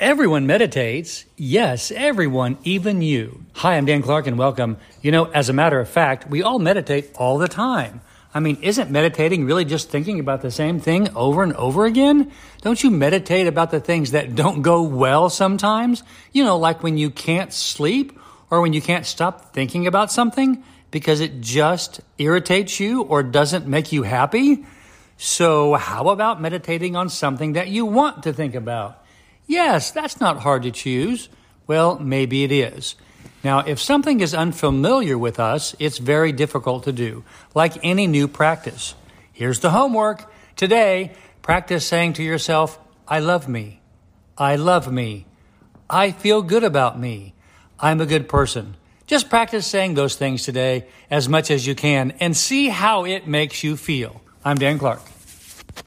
Everyone meditates. Yes, everyone, even you. Hi, I'm Dan Clark and welcome. You know, as a matter of fact, we all meditate all the time. I mean, isn't meditating really just thinking about the same thing over and over again? Don't you meditate about the things that don't go well sometimes? You know, like when you can't sleep or when you can't stop thinking about something because it just irritates you or doesn't make you happy? So, how about meditating on something that you want to think about? Yes, that's not hard to choose. Well, maybe it is. Now, if something is unfamiliar with us, it's very difficult to do, like any new practice. Here's the homework. Today, practice saying to yourself, I love me. I love me. I feel good about me. I'm a good person. Just practice saying those things today as much as you can and see how it makes you feel. I'm Dan Clark.